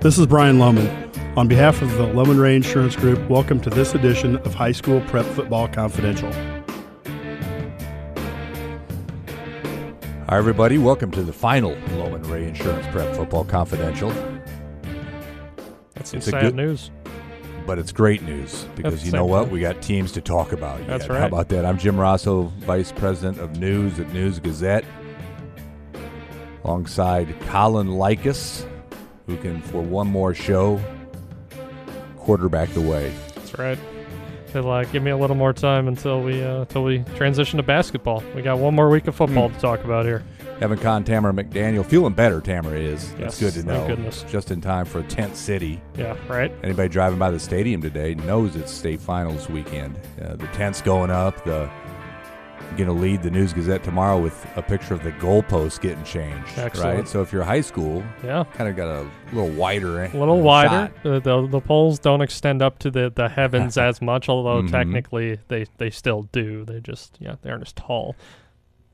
This is Brian Lohman. On behalf of the Lohman Ray Insurance Group, welcome to this edition of High School Prep Football Confidential. Hi, everybody. Welcome to the final Lohman Ray Insurance Prep Football Confidential. That's some It's a sad good- news. But it's great news because That's you know what? thing. We got teams to talk about. That's yet. How right. about that? I'm Jim Rossow, Vice President of News at News Gazette, alongside Colin Likas, who can, for one more show, quarterback the way. That's right. They'll uh, give me a little more time until we uh, until we transition to basketball. We got one more week of football Hmm. to talk about here. Evan Con, Tamara McDaniel, feeling better. Tamara is. That's Yes, good to know. goodness. Just in time for a tent city. Yeah, right. Anybody driving by the stadium today knows it's state finals weekend. Uh, the tent's going up. The going to lead the News Gazette tomorrow with a picture of the goalpost getting changed. Excellent. Right. So if you're high school, Yeah, kind of got a little wider, a little wider. The, the the poles don't extend up to the, the heavens as much, although Mhm. technically they they still do. They just yeah they aren't as tall.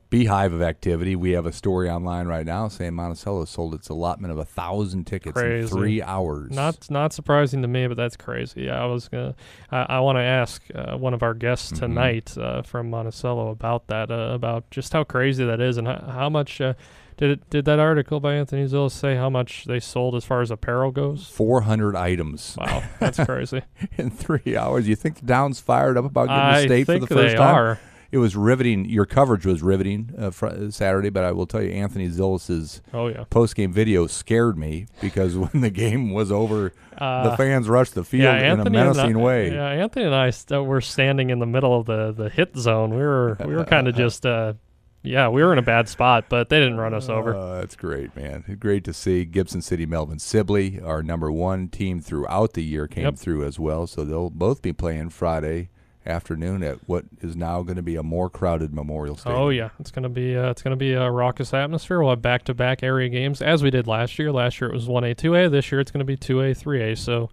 Beehive of activity. We have a story online right now saying Monticello sold its allotment of a thousand tickets Crazy. in three hours. Not not surprising to me, but that's crazy. Yeah, I was gonna. I, I want to ask uh, one of our guests Mhm. tonight uh, from Monticello about that, uh, about just how crazy that is, and how, how much. Uh, did it, did that article by Anthony Zillis say how much they sold as far as apparel goes? 400 items Wow, that's crazy. in three hours. You think the Down's fired up about getting I to state for the first they time? are. It was riveting. Your coverage was riveting uh, fr- Saturday, but I will tell you, Anthony Zillis's Oh yeah. post game video scared me because when the game was over, Uh, the fans rushed the field yeah, in a Anthony menacing I, way. Yeah, Anthony and I st- were standing in the middle of the, the hit zone. We were we were kind of just uh, yeah, we were in a bad spot, but they didn't run us over. Uh, that's great, man. Great to see Gibson City Melvin Sibley, our number one team throughout the year, came Yep. through as well. So they'll both be playing Friday afternoon at what is now going to be a more crowded Memorial Stadium. Oh yeah, it's gonna be uh, it's gonna be a raucous atmosphere. We'll have back to back area games as we did last year. Last year it was one A, two A. This year it's gonna be two A, three A. So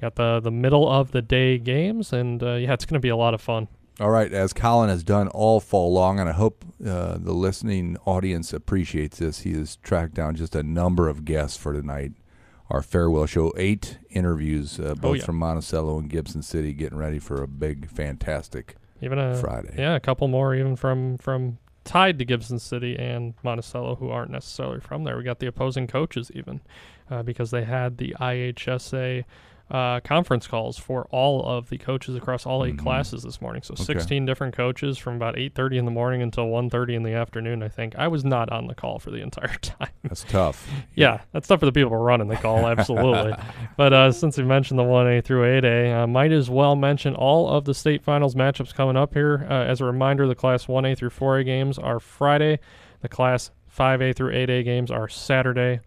got the the middle of the day games, and uh, yeah, it's gonna be a lot of fun. All right, as Colin has done all fall long, and I hope uh, the listening audience appreciates this, he has tracked down just a number of guests for tonight. Our farewell show, eight interviews, uh, both Oh, yeah. from Monticello and Gibson City, getting ready for a big, fantastic Even a Friday. yeah, a couple more even from from tied to Gibson City and Monticello who aren't necessarily from there. We got the opposing coaches even uh, because they had the IHSA uh, conference calls for all of the coaches across all 8 Mhm. classes this morning. So Okay. 16 different coaches from about 8:30 in the morning until 1:30 in the afternoon. I think I was not on the call for the entire time. That's tough. Yeah, that's tough for the people running the call, absolutely. but uh, since we mentioned the 1A through 8A, uh, might as well mention all of the state finals matchups coming up here. Uh, as a reminder, the Class 1A through 4A games are Friday. The Class 5A through 8A games are Saturday.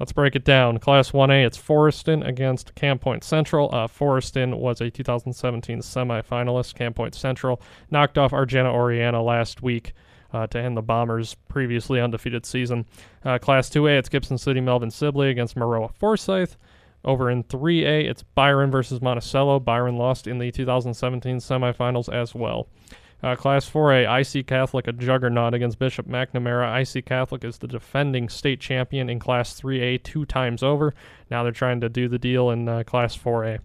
Let's break it down. Class 1A, it's Forreston against Camp Point Central. Uh, Forreston was a 2017 semifinalist. Camp Point Central knocked off Argenta Oreana last week uh, to end the Bombers' previously undefeated season. Uh, Class 2A, it's Gibson City Melvin Sibley against Maroa Forsyth. Over in 3A, it's Byron versus Monticello. Byron lost in the 2017 semifinals as well. Uh, Class 4A, IC Catholic, a juggernaut against Bishop McNamara. IC Catholic is the defending state champion in Class 3A two times over. Now they're trying to do the deal in uh, Class 4A.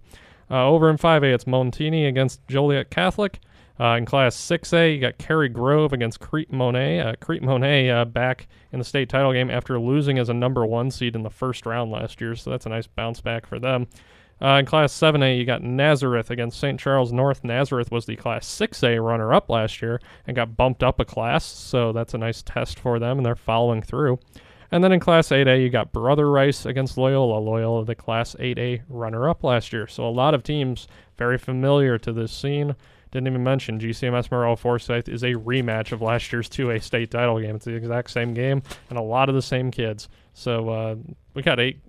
Uh, over in 5A, it's Montini against Joliet Catholic. Uh, in Class 6A, you got Cary Grove against Crete Monee. Uh, Crete Monee uh, back in the state title game after losing as a number one seed in the first round last year, so that's a nice bounce back for them. Uh, in Class 7A, you got Nazareth against St. Charles North. Nazareth was the Class 6A runner up last year and got bumped up a class, so that's a nice test for them, and they're following through. And then in Class 8A, you got Brother Rice against Loyola. Loyola, the Class 8A runner up last year. So a lot of teams very familiar to this scene. didn't even mention GCMS Maroa Forsyth is a rematch of last year's 2A state title game. It's the exact same game and a lot of the same kids. So uh, we got eight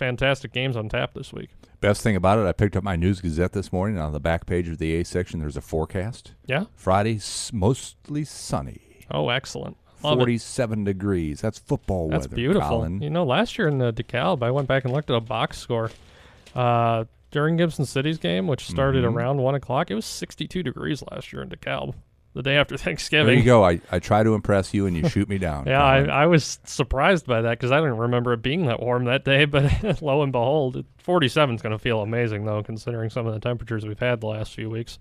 fantastic games on tap this week. Best thing about it, I picked up my News Gazette this morning. On the back page of the A section, there's a forecast. Yeah. Friday, s- mostly sunny. Oh, excellent. Love it. 47 degrees. That's football That's weather. beautiful. Colin. You know, last year in uh, DeKalb, I went back and looked at a box score. Uh, during Gibson City's game, which started Mhm. around 1 o'clock, it was 62 degrees last year in DeKalb, the day after Thanksgiving. There you go. I, I try to impress you, and you shoot me down. Yeah, I, I was surprised by that because I didn't remember it being that warm that day. But lo and behold, 47 is going to feel amazing, though, considering some of the temperatures we've had the last few weeks.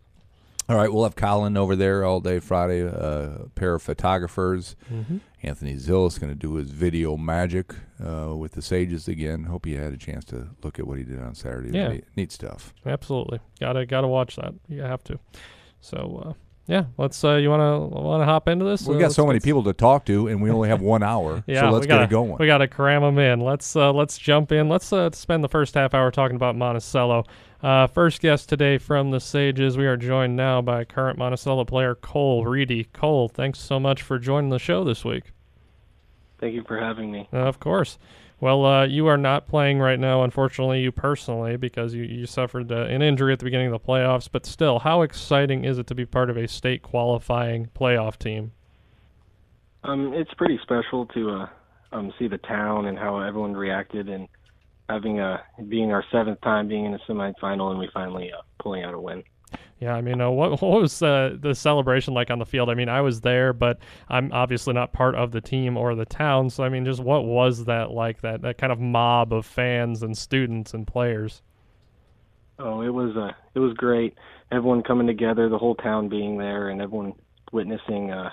All right, we'll have Colin over there all day Friday. Uh, a pair of photographers. Mm-hmm. Anthony Zillis going to do his video magic uh, with the Sages again. Hope you had a chance to look at what he did on Saturday. Yeah. Neat, stuff. Absolutely, gotta gotta watch that. You have to. So uh, yeah, let's. Uh, you wanna wanna hop into this? we Uh, got so many people to talk to, and we only have one hour. Yeah, so let's we get gotta, it going. We got to cram them in. Let's uh, let's jump in. Let's uh, spend the first half hour talking about Monticello. Uh, first guest today from the Sages. We are joined now by current Monticello player Cole Reedy. Cole, thanks so much for joining the show this week. Thank you for having me. Uh, of course. Well, uh, you are not playing right now, unfortunately, you personally, because you, you suffered uh, an injury at the beginning of the playoffs. But still, how exciting is it to be part of a state qualifying playoff team? Um, it's pretty special to uh, um, see the town and how everyone reacted, and having uh, being our seventh time being in a semifinal, and we finally uh, pulling out a win. Yeah, I mean, uh, what what was uh, the celebration like on the field? I mean, I was there, but I'm obviously not part of the team or the town. So, I mean, just what was that like? That that kind of mob of fans and students and players. Oh, it was uh, it was great. Everyone coming together, the whole town being there, and everyone witnessing uh,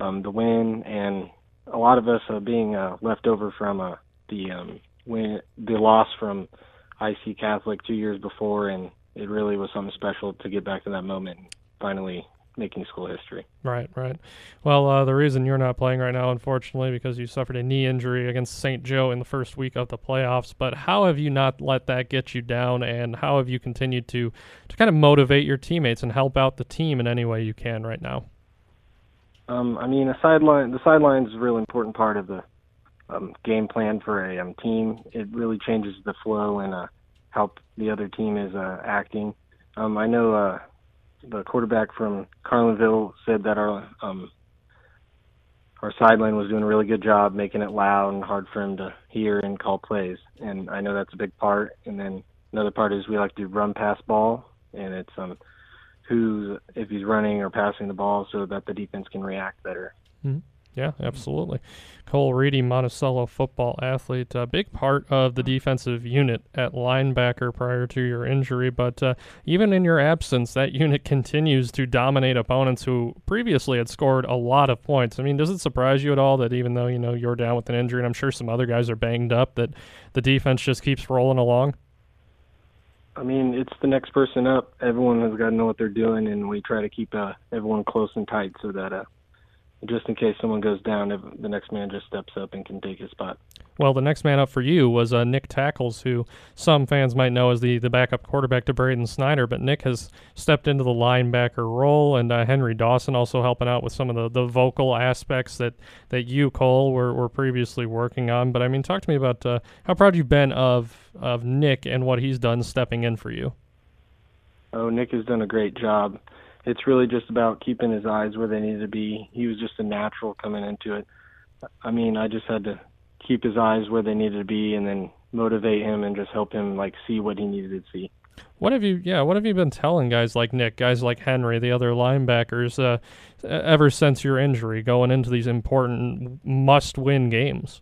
um, the win, and a lot of us uh, being uh, left over from uh, the um, win, the loss from IC Catholic two years before, and it really was something special to get back to that moment, and finally making school history. Right, right. Well, uh, the reason you're not playing right now, unfortunately, because you suffered a knee injury against St. Joe in the first week of the playoffs. But how have you not let that get you down, and how have you continued to to kind of motivate your teammates and help out the team in any way you can right now? Um, I mean, a sideline. The sideline is a really important part of the um, game plan for a um, team. It really changes the flow and uh, how the other team is uh, acting. Um, I know uh, the quarterback from Carlinville said that our um, our sideline was doing a really good job making it loud and hard for him to hear and call plays. And I know that's a big part. And then another part is we like to run pass ball, and it's um, who's if he's running or passing the ball so that the defense can react better. Yeah, absolutely. Cole Reedy, Monticello football athlete, a big part of the defensive unit at linebacker prior to your injury. But uh, even in your absence, that unit continues to dominate opponents who previously had scored a lot of points. I mean, does it surprise you at all that even though you know you're down with an injury, and I'm sure some other guys are banged up, that the defense just keeps rolling along? I mean, it's the next person up. Everyone has got to know what they're doing, and we try to keep uh, everyone close and tight so that uh, just in case someone goes down, ev- the next man just steps up and can take his spot. Well, the next man up for you was uh, Nick Tackles, who some fans might know as the, the backup quarterback to Braden Snyder, but Nick has stepped into the linebacker role, and uh, Henry Dawson also helping out with some of the, the vocal aspects that, that you, Cole, were, were previously working on. But I mean, talk to me about uh, how proud you've been of, of Nick and what he's done stepping in for you. Oh, Nick has done a great job. It's really just about keeping his eyes where they need to be. He was just a natural coming into it. I mean, I just had to keep his eyes where they needed to be and then motivate him and just help him like see what he needed to see. What have you, yeah, what have you been telling guys like Nick, guys like Henry, the other linebackers, uh, ever since your injury, going into these important must-win games?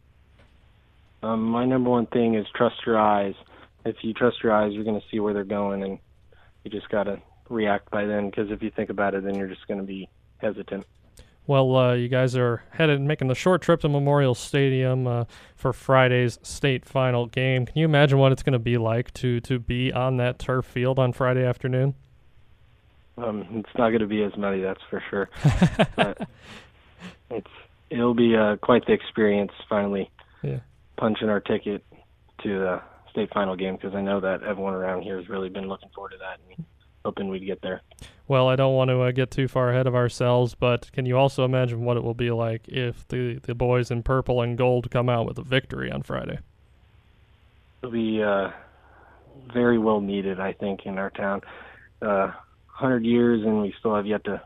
Um, my number one thing is trust your eyes. If you trust your eyes, you're going to see where they're going, and you just got to react by then. Because if you think about it, then you're just going to be hesitant. Well, uh, you guys are headed making the short trip to Memorial Stadium uh, for Friday's state final game. Can you imagine what it's going to be like to to be on that turf field on Friday afternoon? Um, it's not going to be as muddy, that's for sure. but it's it'll be uh, quite the experience finally Yeah. punching our ticket to the state final game because I know that everyone around here has really been looking forward to that and hoping we'd get there. well, I don't want to uh, get too far ahead of ourselves, but can you also imagine what it will be like if the, the boys in purple and gold come out with a victory on Friday? It'll be uh, very well needed, I think, in our town. Uh, 100 years, and we still have yet to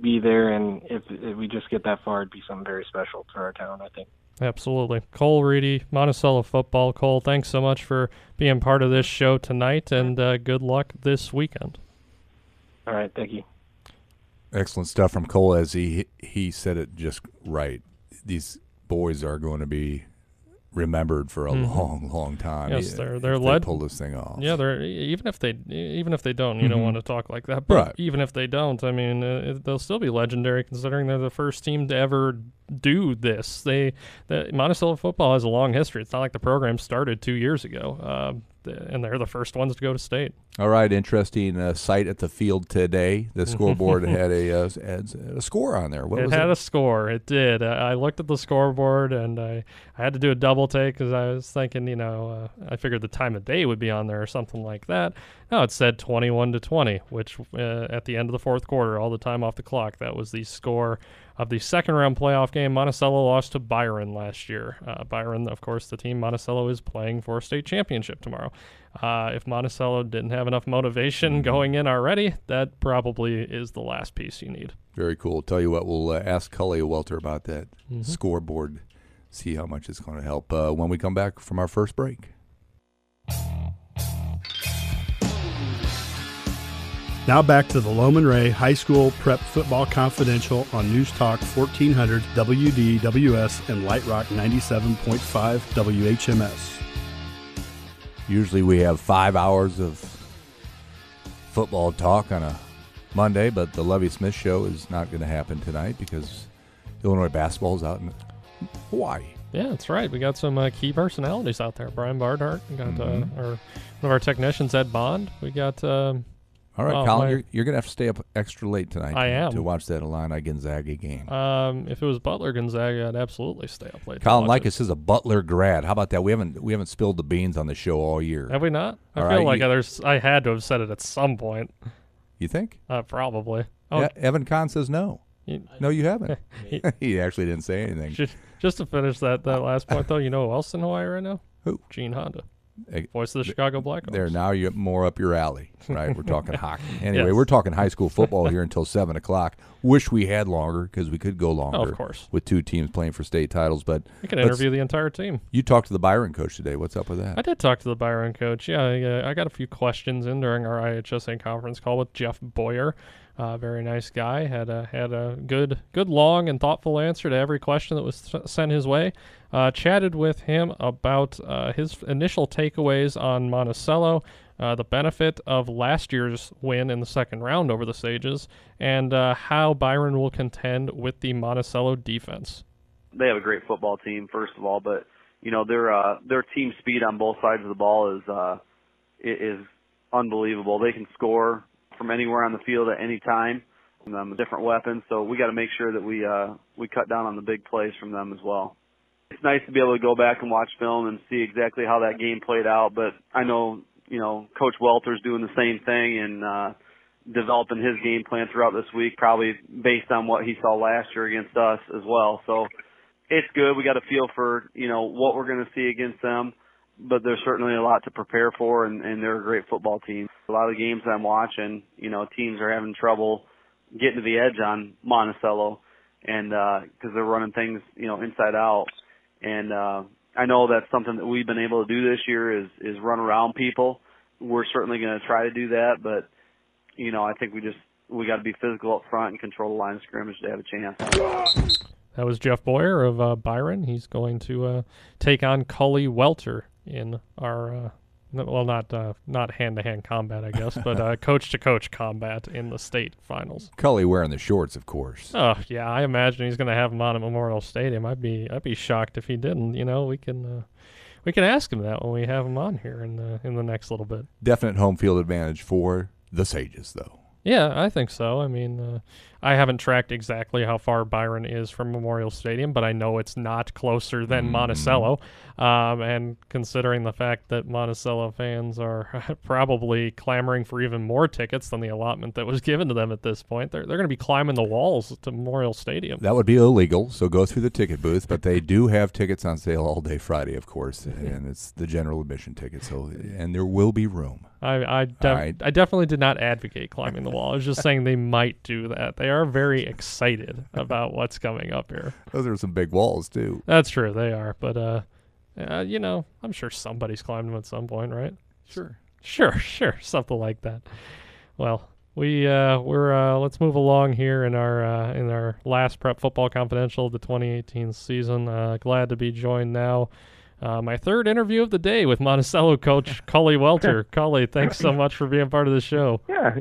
be there. And if, if we just get that far, it'd be something very special for our town, I think. Absolutely. Cole Reedy, Monticello football. Cole, thanks so much for being part of this show tonight, and uh, good luck this weekend. All right, thank you. Excellent stuff from Cole as he he said it just right. These boys are going to be remembered for a Mhm. long, long time. Yes, they're- they're they led- pull this thing off. Yeah, they're even if they even if they don't, you don't Mhm. want to talk like that. But Right. even if they don't, I mean, uh, it, they'll still be legendary considering they're the first team to ever do this. They the Monticello football has a long history. It's not like the program started two years ago, uh, and they're the first ones to go to state. All right, interesting uh, sight at the field today. The scoreboard had a uh, had a score on there. What it was had it? a score. It did. I, I looked at the scoreboard and I, I had to do a double take because I was thinking, you know, uh, I figured the time of day would be on there or something like that. No, it said 21 to 20, which uh, at the end of the fourth quarter, all the time off the clock, that was the score of the second round playoff game. Monticello lost to Byron last year. Uh, Byron, of course, the team Monticello is playing for a state championship tomorrow. Uh, if Monticello didn't have enough motivation going in already, that probably is the last piece you need. Very cool. Tell you what, we'll uh, ask Cully Welter about that Mhm. scoreboard. See how much it's going to help uh, when we come back from our first break. Now back to the Loman Ray High School Prep Football Confidential on News Talk 1400 WDWS and Light Rock 97.5 WHMS. Usually we have five hours of football talk on a Monday, but the Levy Smith show is not going to happen tonight because Illinois basketball is out in Hawaii. Yeah, that's right. We got some uh, key personalities out there. Brian Barnhart. We got Mhm. uh, our one of our technicians, Ed Bond. We got. Um, All right, Oh, Colin, my- you're, you're going to have to stay up extra late tonight I to, am. to watch that Illini Gonzaga game. um, if it was Butler Gonzaga, I'd absolutely stay up late. Colin. Likas is a Butler grad. How about that? We haven't we haven't spilled the beans on the show all year. Have we not? I All feel right, like you- there's. I had to have said it at some point. You think? Uh, probably. Oh, Yeah, Evan Kahn says no. you- No, you haven't. He- actually didn't say anything. just, just to finish that that last point though, you know who else in Hawaii right now? Who? Gene Honda, voice of the Chicago Blackhawks. There now you're more up your alley, right? We're talking hockey. Anyway, Yes. we're talking high school football here until seven o'clock. Wish we had longer because we could go longer. Oh, of course. with two teams playing for state titles. But We can interview the entire team. You talked to the Byron coach today. What's up with that? I did talk to the Byron coach. Yeah, I, uh, I got a few questions in during our IHSA conference call with Jeff Boyer. Uh, very nice guy. Had a had a good good long and thoughtful answer to every question that was sent his way. Uh, chatted with him about uh, his initial takeaways on Monticello, uh, the benefit of last year's win in the second round over the Sages, and uh, how Byron will contend with the Monticello defense. they have a great football team first of all, but you know their uh their team speed on both sides of the ball is uh is unbelievable. They can score from anywhere on the field at any time. Them different weapons, so we got to make sure that we uh we cut down on the big plays from them as well. It's nice to be able to go back and watch film and see exactly how that game played out, but I know you know Coach Welter's doing the same thing and uh developing his game plan throughout this week, probably based on what he saw last year against us as well. So it's good. We got a feel for you know what we're going to see against them, but there's certainly a lot to prepare for, and, and they're a great football team. A lot of the games I'm watching, you know, teams are having trouble getting to the edge on Monticello, and because they're running things you know inside out, and uh, I know that's something that we've been able to do this year is is run around people. We're certainly going to try to do that, but you know I think we just we got to be physical up front and control the line of scrimmage to have a chance. That was Jeff Boyer of uh, Byron. He's going to uh, take on Cully Welter in our, uh, well, not uh, not hand to hand combat, I guess, but uh, coach to coach combat in the state finals. Cully wearing the shorts, of course. Oh yeah, I imagine he's going to have him on at Memorial Stadium. I'd be I'd be shocked if he didn't. You know, we can uh, we can ask him that when we have him on here in the in the next little bit. Definite home field advantage for the Sages, though. Yeah, I think so. I mean, uh, I haven't tracked exactly how far Byron is from Memorial Stadium, but I know it's not closer than Mm-hmm. Monticello. Um, and considering the fact that Monticello fans are probably clamoring for even more tickets than the allotment that was given to them at this point, they're, they're going to be climbing the walls to Memorial Stadium. That would be illegal, so go through the ticket booth. But they do have tickets on sale all day Friday, of course, and it's the general admission ticket. So, and there will be room. I I, def- right. I definitely did not advocate climbing the wall. I was just saying they might do that. They are very excited about what's coming up here. Those are some big walls too. That's true, they are. But uh, uh, you know, I'm sure somebody's climbed them at some point, right? Sure. Sure, sure, something like that. Well, we uh, we're uh, let's move along here in our uh, in our last prep football confidential of the 2018 season. Uh, glad to be joined now. Uh, my third interview of the day with Monticello coach Cully Welter. Cully, thanks so much for being part of the show. Yeah,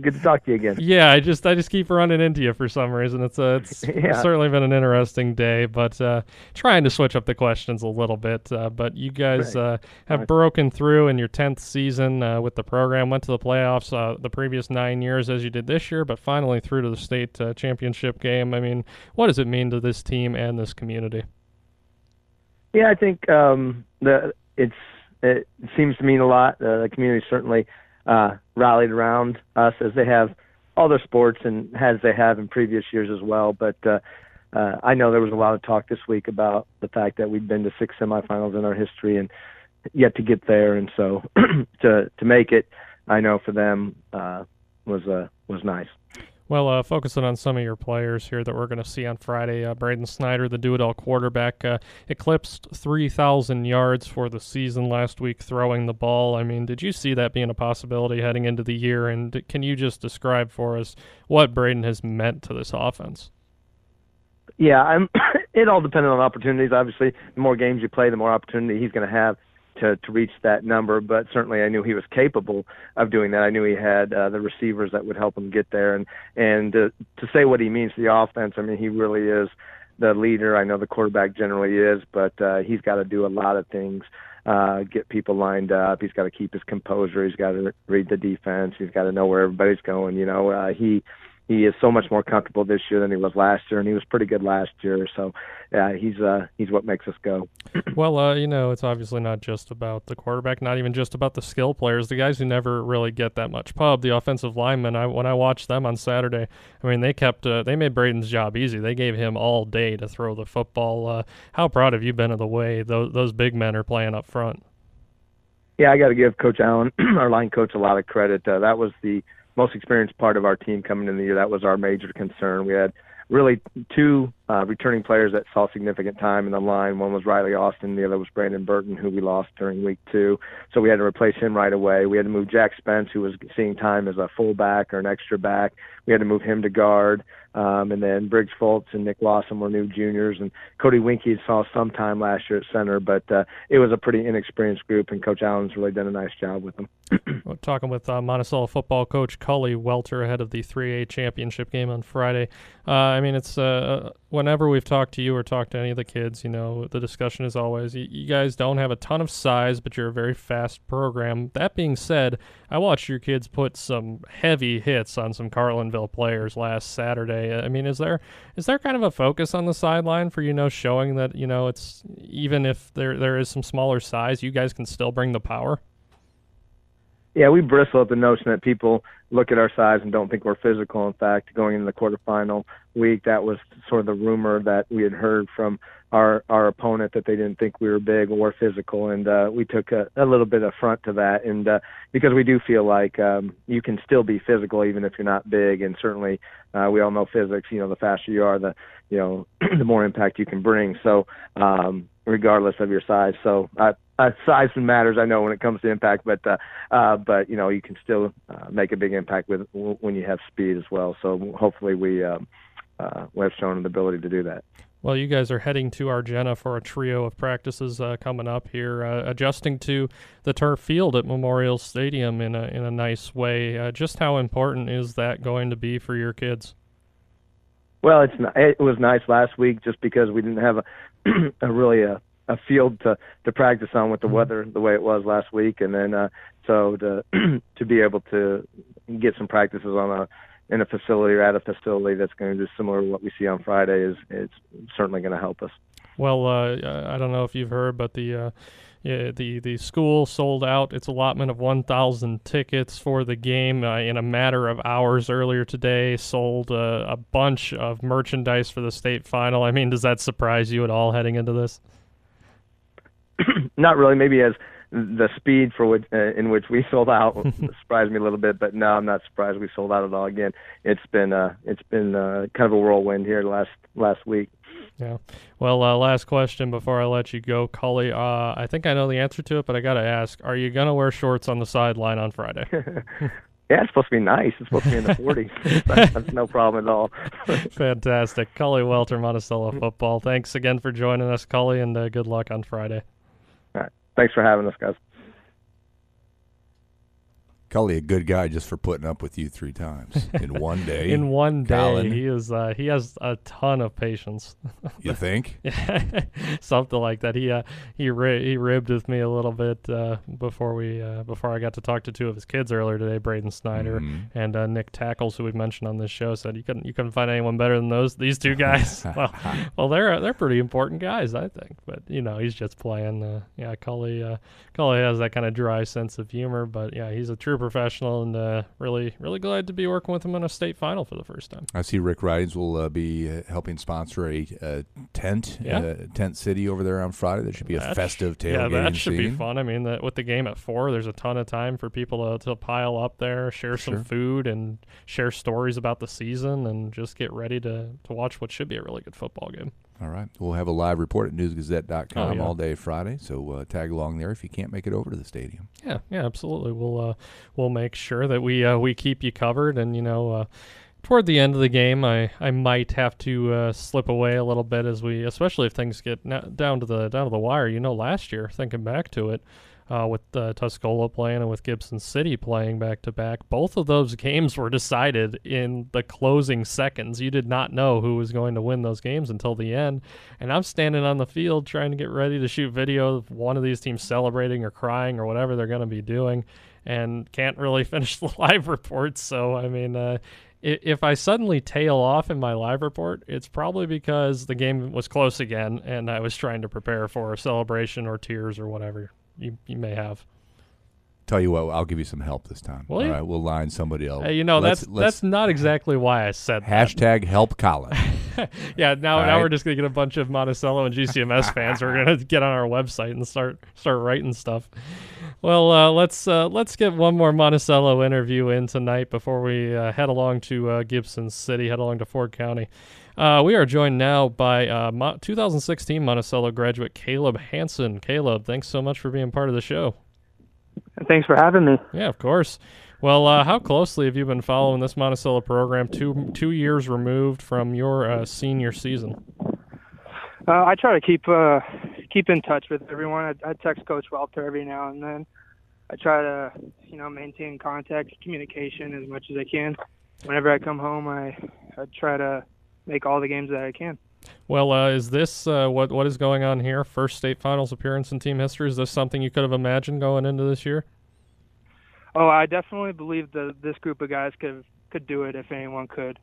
good to talk to you again. Yeah, I just I just keep running into you for some reason. It's uh, it's Yeah. certainly been an interesting day, but uh, trying to switch up the questions a little bit. Uh, but you guys Right. uh, have Right. broken through in your tenth season uh, with the program. Went to the playoffs uh, the previous nine years as you did this year, but finally through to the state uh, championship game. I mean, what does it mean to this team and this community? Yeah, I think um, the it's it seems to mean a lot. Uh, the community certainly uh, rallied around us as they have all their sports and as they have in previous years as well. But uh, uh, I know there was a lot of talk this week about the fact that we've been to six semifinals in our history and yet to get there, and so to to make it, I know for them uh, was uh, was nice. Well, uh, focusing on some of your players here that we're going to see on Friday, uh, Braden Snyder, the do-it-all quarterback, uh, eclipsed 3,000 yards for the season last week throwing the ball. I mean, did you see that being a possibility heading into the year? And can you just describe for us what Braden has meant to this offense? Yeah, I'm. it all depended on opportunities. Obviously, the more games you play, the more opportunity he's going to have to to reach that number. But certainly, I knew he was capable of doing that. I knew he had uh, the receivers that would help him get there. And and uh, to say what he means to the offense, I mean, he really is the leader. I know the quarterback generally is, but uh, he's got to do a lot of things. Uh, get people lined up. He's got to keep his composure. He's got to read the defense. He's got to know where everybody's going. You know, uh, he he is so much more comfortable this year than he was last year, and he was pretty good last year. So, yeah, he's uh, he's what makes us go. Well, uh, you know, it's obviously not just about the quarterback, not even just about the skill players. The guys who never really get that much pub, the offensive linemen. I when I watched them on Saturday, I mean, they kept uh, they made Braden's job easy. They gave him all day to throw the football. Uh, how proud have you been of the way those those big men are playing up front? Yeah, I got to give Coach Allen, our line coach, a lot of credit. Uh, that was the most experienced part of our team coming in the year. That was our major concern. We had really two uh, returning players that saw significant time in the line. One was Riley Austin, the other was Brandon Burton, who we lost during week two. So we had to replace him right away. We had to move Jack Spence, who was seeing time as a fullback or an extra back. We had to move him to guard. Um, and then Briggs Fultz and Nick Lawson were new juniors, and Cody Winkie saw some time last year at center, but uh, it was a pretty inexperienced group, and Coach Allen's really done a nice job with them. Talking with uh, Monticello football coach Cully Welter ahead of the 3A championship game on Friday. Uh, I mean, it's uh, whenever we've talked to you or talked to any of the kids, you know, the discussion is always you, you guys don't have a ton of size, but you're a very fast program. That being said, I watched your kids put some heavy hits on some Carlinville players last Saturday. I mean, is there is there kind of a focus on the sideline for you know showing that you know it's even if there there is some smaller size, you guys can still bring the power? Yeah, we bristle at the notion that people look at our size and don't think we're physical. In fact, going into the quarterfinal week, that was sort of the rumor that we had heard from our our opponent that they didn't think we were big or physical, and uh, we took a, a little bit of front to that, and uh, because we do feel like um, you can still be physical even if you're not big, and certainly uh, we all know physics. You know, the faster you are, the you know the more impact you can bring. So um, regardless of your size, so. Uh, uh, size matters, I know, when it comes to impact, but uh, uh, but you know you can still uh, make a big impact with when you have speed as well. So hopefully we um, uh, we have shown the ability to do that. Well, you guys are heading to Argenta for a trio of practices uh, coming up here, uh, adjusting to the turf field at Memorial Stadium in a in a nice way. Uh, just how important is that going to be for your kids? Well, it's it was nice last week just because we didn't have a, a really a, a field to to practice on with the weather the way it was last week, and then uh, so to to be able to get some practices on a in a facility or at a facility that's going to be similar to what we see on Friday is it's certainly going to help us. Well, uh, I don't know if you've heard, but the uh, yeah, the the school sold out its allotment of 1,000 tickets for the game uh, in a matter of hours earlier today. Sold uh, a bunch of merchandise for the state final. I mean, does that surprise you at all heading into this? Not really. Maybe as the speed for which uh, in which we sold out surprised me a little bit, but no, I'm not surprised we sold out at all. Again, it's been uh, it's been uh, kind of a whirlwind here last last week. Yeah. Well, uh, last question before I let you go, Cully. Uh, I think I know the answer to it, but I got to ask: Are you gonna wear shorts on the sideline on Friday? Yeah, it's supposed to be nice. It's supposed to be in the 40s. That's no problem at all. Fantastic. Cully Welter, Monticello Football. Thanks again for joining us, Cully, and uh, good luck on Friday. Thanks for having us, guys. Cully, a good guy just for putting up with you three times in one day. in one day, Colin. he is uh, he has a ton of patience. you think? Something like that. He uh, he ri- he ribbed with me a little bit uh, before we uh, before I got to talk to two of his kids earlier today, Braden Snyder Mhm. and uh, Nick Tackles, who we've mentioned on this show. Said you couldn't you couldn't find anyone better than those these two guys. well, well, they're they're pretty important guys, I think. But you know, he's just playing. Uh, yeah, Cully uh, Cully has that kind of dry sense of humor, but yeah, he's a true professional, and uh, really really glad to be working with him in a state final for the first time. I see Rick Ridings will uh, be uh, helping sponsor a, tent, Yeah. uh, tent city over there on Friday. There should be a That sh- festive Yeah, tailgating that should be fun. I mean, the, with the game at four, there's a ton of time for people to, to pile up there, share some Sure. food, and share stories about the season, and just get ready to, to watch what should be a really good football game. All right. We'll have a live report at newsgazette.com Oh, yeah. all day Friday, so uh, tag along there if you can't make it over to the stadium. Yeah, yeah, absolutely. We'll uh, we'll make sure that we uh, we keep you covered, and you know, uh, toward the end of the game, I, I might have to uh, slip away a little bit as we, especially if things get na- down to the down to the wire. You know, last year, thinking back to it, uh, with uh, Tuscola playing and with Gibson City playing back to back, both of those games were decided in the closing seconds. You did not know who was going to win those games until the end. And I'm standing on the field trying to get ready to shoot video of one of these teams celebrating or crying or whatever they're going to be doing, and can't really finish the live report. So I mean. Uh, if I suddenly tail off in my live report, it's probably because the game was close again and I was trying to prepare for a celebration or tears or whatever you, you may have. Tell you what, I'll give you some help this time. Will all you? right, we'll line somebody else. Hey, you know, Let's- that's let's- that's not exactly why I said that. hashtag help Colin. yeah, now now right. we're just gonna get a bunch of Monticello and GCMS fans. We're gonna get on our website and start start writing stuff. Well, uh, let's uh, let's get one more Monticello interview in tonight before we uh, head along to uh, Gibson City, head along to Ford County. Uh, we are joined now by uh, Mo- 2016 Monticello graduate Caleb Hansen. Caleb, thanks so much for being part of the show. Thanks for having me. Yeah, of course. Well, uh, how closely have you been following this Monticello program? Two two years removed from your uh, senior season. Uh, I try to keep uh, keep in touch with everyone. I, I text Coach Welter every now and then. I try to, you know, maintain contact, communication as much as I can. Whenever I come home, I, I try to make all the games that I can. Well, uh, is this uh, what what is going on here? First state finals appearance in team history. Is this something you could have imagined going into this year? Oh, I definitely believe that this group of guys could could do it if anyone could.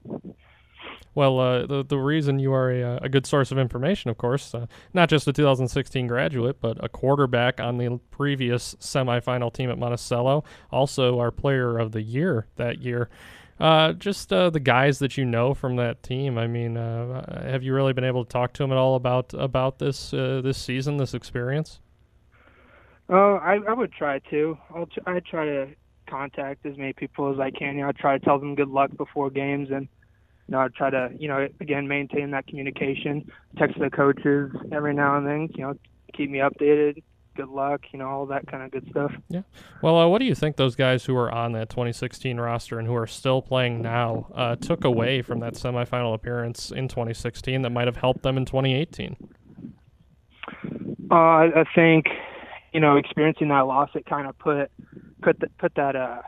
Well, uh, the the reason you are a, a good source of information, of course, uh, not just a 2016 graduate, but a quarterback on the previous semifinal team at Monticello, also our player of the year that year. Uh, just uh, the guys that you know from that team. I mean, uh, have you really been able to talk to them at all about about this uh, this season, this experience? Oh, I, I would try to. I'll try to contact as many people as I can. You know, I try to tell them good luck before games, and you know, I try to you know again maintain that communication. Text the coaches every now and then. You know, keep me updated. Good luck. You know, all that kind of good stuff. Yeah. Well, uh, what do you think those guys who are on that 2016 roster and who are still playing now uh, took away from that semifinal appearance in 2016 that might have helped them in 2018? Uh, I, I think, you know, experiencing that loss, it kind of put put the, put that uh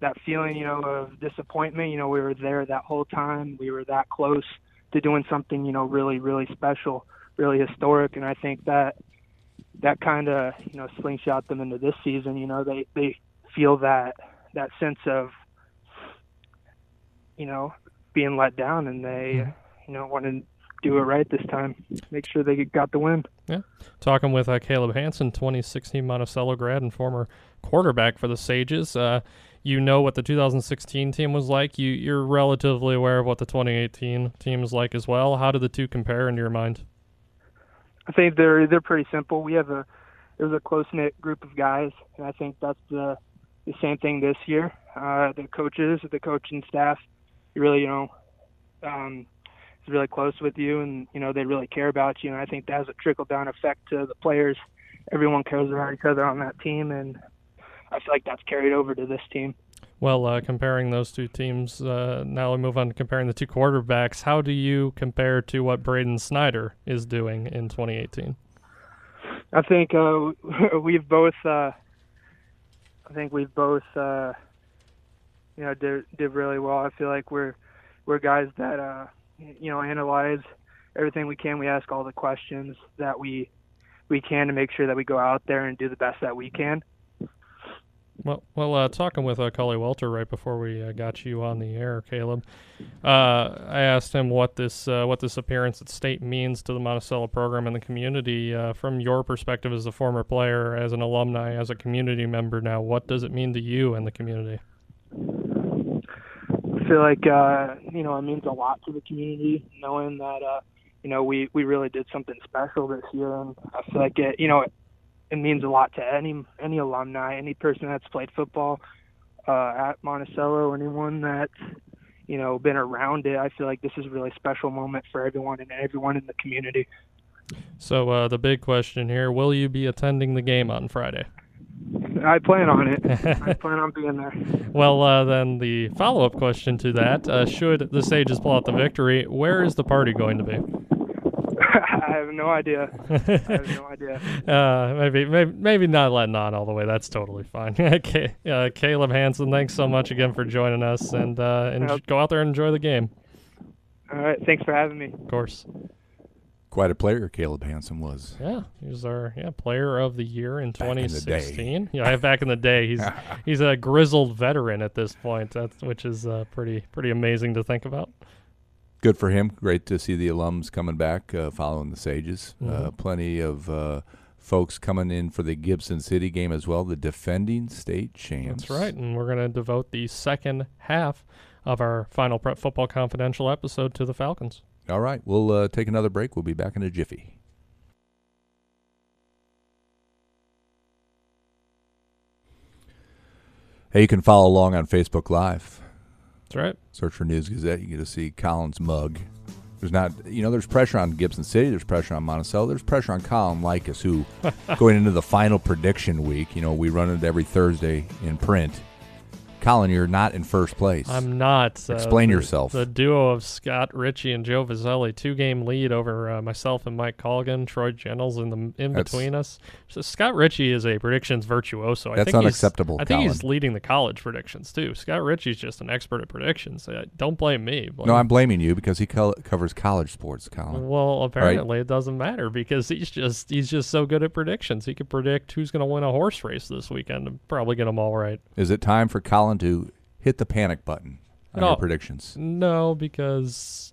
that feeling, you know, of disappointment. You know, we were there that whole time. We were that close to doing something, you know, really, really special, really historic. And I think that that kind of, you know, slingshot them into this season. You know, they they feel that that sense of you know, being let down, and they, Mm-hmm. you know, want to do it right this time. Make sure they got the win. Yeah. Talking with uh, Caleb Hansen, 2016 Monticello grad and former quarterback for the Sages. Uh, you know what the 2016 team was like. You you're relatively aware of what the 2018 team is like as well. How do the two compare in your mind? I think they're they're pretty simple. We have a there's a close knit group of guys, and I think that's the the same thing this year. Uh, the coaches, the coaching staff, really you know, um, is really close with you, and you know they really care about you. And I think that has a trickle down effect to the players. Everyone cares about each other on that team, and I feel like that's carried over to this team. Well, uh, comparing those two teams, uh, now we move on to comparing the two quarterbacks. How do you compare to what Braden Snyder is doing in 2018? I think uh, we've both. Uh, I think we've both. Uh, you know, did did really well. I feel like we're we're guys that uh, you know analyze everything we can. We ask all the questions that we we can to make sure that we go out there and do the best that we can. Well, well, uh, talking with uh, Cully Welter right before we uh, got you on the air, Caleb, uh, I asked him what this uh, what this appearance at state means to the Monticello program and the community. Uh, from your perspective as a former player, as an alumni, as a community member now, what does it mean to you and the community? I feel like uh, you know it means a lot to the community knowing that you know we we really did something special this year, and I feel like it you know it means a lot to any any alumni, any person that's played football uh, at Monticello, anyone that's you know been around it. I feel like this is a really special moment for everyone and everyone in the community. So uh, the big question here: Will you be attending the game on Friday? I plan on it. I plan on being there. Well, uh, then the follow-up question to that: uh, Should the Sages pull out the victory, where is the party going to be? I have no idea. I have no idea. Uh, maybe, maybe, maybe not letting on all the way. That's totally fine. okay, uh, Caleb Hansen, thanks so much again for joining us, and uh, and Yep. go out there and enjoy the game. All right. Thanks for having me. Of course. Quite a player, Caleb Hansen was. Yeah, he was our yeah player of the year in Back in the day. 2016. Yeah, back in the day, he's he's a grizzled veteran at this point. That's which is uh, pretty pretty amazing to think about. Good for him. Great to see the alums coming back, uh, following the Sages. Uh, Mhm. plenty of uh, folks coming in for the Gibson City game as well, the defending state champs. That's right, and we're going to devote the second half of our final Prep Football Confidential episode to the Falcons. All right, we'll uh, take another break. We'll be back in a jiffy. Hey, you can follow along on Facebook Live. That's right. Search for News Gazette. You get to see Colin's mug. There's not, you know, there's pressure on Gibson City. There's pressure on Monticello. There's pressure on Colin Likas, who, going into the final prediction week, you know, we run it every Thursday in print. Colin, you're not in first place. I'm not. Uh, Explain the- yourself. The duo of Scott Richey and Joe Vozzelli, two game lead over uh, myself and Mike Colgan, Troy Jennels in the in That's- between us. So Scott Richey is a predictions virtuoso. I That's unacceptable, I think he's leading the college predictions too. Scott Richey's just an expert at predictions. Uh, don't blame me. Blame no, I'm blaming you because he co- covers college sports, Colin. Well, apparently it doesn't matter because he's just he's just so good at predictions. He could predict who's going to win a horse race this weekend and probably get them all right. Is it time for Colin to hit the panic button on No. your predictions? No, because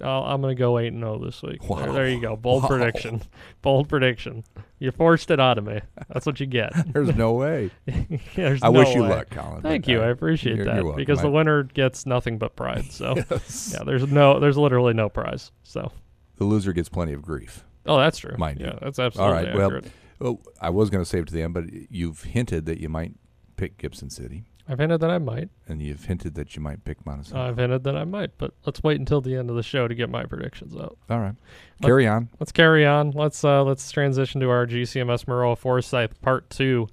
I'll, I'm going to go eight and zero this week. There, Wow. there you go. Bold Wow. prediction. Bold prediction. You forced it out of me. That's what you get. There's no way. There's I no wish you luck, Colin. Thank you. uh, I appreciate you're- that you're welcome. because the winner gets nothing but pride. So Yes. yeah, there's no, there's literally no prize. So the loser gets plenty of grief. oh, that's true. Mind yeah, you. that's All absolutely right. Well, accurate. oh, I was going to save it to the end, but you've hinted that you might pick Gibson City, I've hinted that I might. and you've hinted that you might pick Monticello. I've hinted that I might, but let's wait until the end of the show to get my predictions out. All right. Carry on. Let's carry on. Let's uh, let's transition to our GCMS Maroa Forsyth Part Two.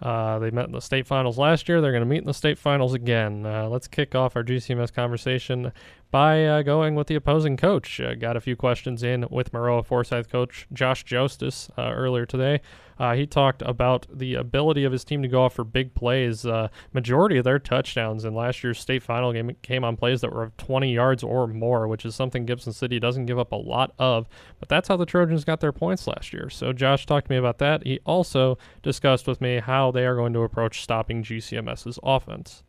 Uh, they met in the state finals last year. They're going to meet in the state finals again. Uh, let's kick off our GCMS conversation by uh, going with the opposing coach. Uh, got a few questions in with Maroa Forsyth coach Josh Jostes uh, earlier today. Uh, he talked about the ability of his team to go off for big plays. Uh, majority of their touchdowns in last year's state final game came on plays that were 20 yards or more, which is something Gibson City doesn't give up a lot of. But that's how the Trojans got their points last year. So Josh talked to me about that. He also discussed with me how they are going to approach stopping GCMS's offense.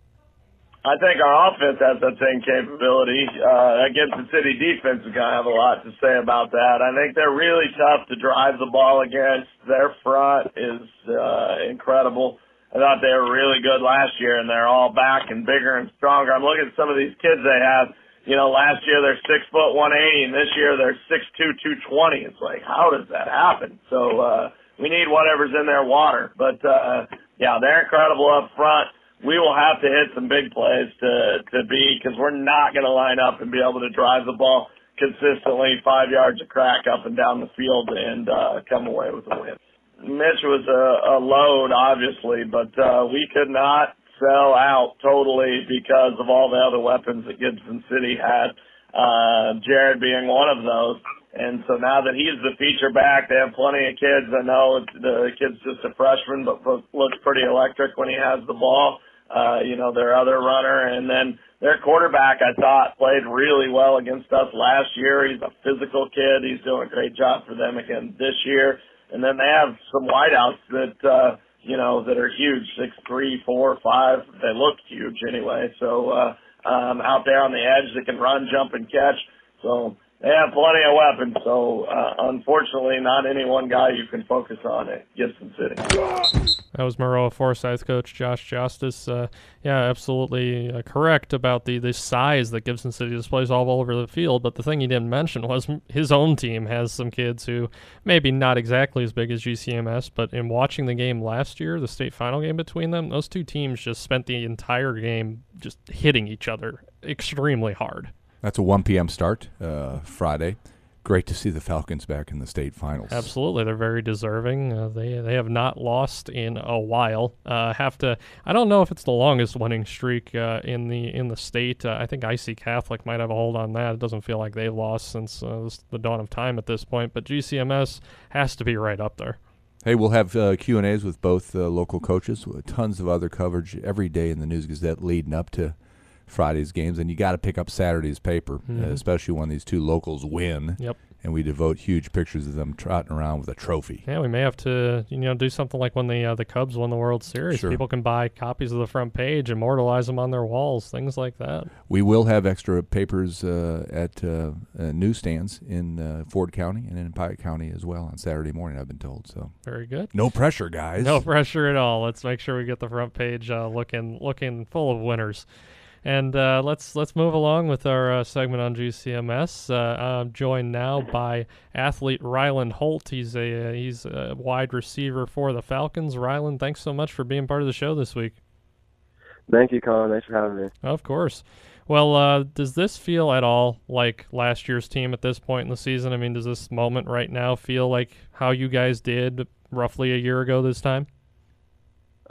I think our offense has that same capability. Uh, against the city defense is going to have a lot to say about that. I think they're really tough to drive the ball against. Their front is uh, incredible. I thought they were really good last year, and they're all back and bigger and stronger. I'm looking at some of these kids they have. You know, last year they're six foot one eighty, and this year they're six two two twenty. It's like, how does that happen? So uh, we need whatever's in their water. But uh, yeah, they're incredible up front we will have to hit some big plays to to be because we're not going to line up and be able to drive the ball consistently five yards a crack up and down the field and uh, come away with a win. Mitch was a, a load, obviously, but uh, we could not sell out totally because of all the other weapons that Gibson City had. Uh, Jared being one of those. And so now that he's the feature back, they have plenty of kids. I know the kid's just a freshman, but looks pretty electric when he has the ball uh, you know, their other runner. And then their quarterback, I thought, played really well against us last year. He's a physical kid. He's doing a great job for them again this year. And then they have some wideouts that, uh, you know, that are huge, six, three, four, five. They look huge anyway. So, uh, um, out there on the edge that can run, jump, and catch. So they have plenty of weapons. So, uh, unfortunately, not any one guy you can focus on at Gibson City. That was Maroa Forsyth coach Josh Jostes. Uh, yeah, absolutely uh, correct about the, the size that Gibson City displays all over the field. But the thing he didn't mention was his own team has some kids who maybe not exactly as big as GCMS, but in watching the game last year, the state final game between them, those two teams just spent the entire game just hitting each other extremely hard. That's a 1 p.m. start uh, Friday great to see the Falcons back in the state finals. Absolutely, they're very deserving. Uh, they they have not lost in a while. Uh, have to. I don't know if it's the longest winning streak uh, in the in the state. Uh, I think IC Catholic might have a hold on that. It doesn't feel like they've lost since uh, the dawn of time at this point. But GCMS has to be right up there. Hey, we'll have uh, Q and A's with both local coaches. Tons of other coverage every day in the News Gazette leading up to Friday's games, and you got to pick up Saturday's paper, mm-hmm. especially when these two locals win. Yep. And we devote huge pictures of them trotting around with a trophy. Yeah, we may have to, you know, do something like when the uh, the Cubs won the World Series. Sure. People can buy copies of the front page, immortalize them on their walls, things like that. We will have extra papers uh, at uh, uh newsstands in uh, Ford County and in Piatt County as well on Saturday morning. I've been told. So very good. No pressure, guys. No pressure at all. Let's make sure we get the front page uh, looking looking full of winners. And uh, let's let's move along with our uh, segment on GCMS. Uh, I'm joined now by athlete Ryland Holt. He's a uh, he's a wide receiver for the Falcons. Ryland, thanks so much for being part of the show this week. Thank you, Colin. Thanks for having me. Of course. Well, uh, does this feel at all like last year's team at this point in the season? I mean, does this moment right now feel like how you guys did roughly a year ago this time?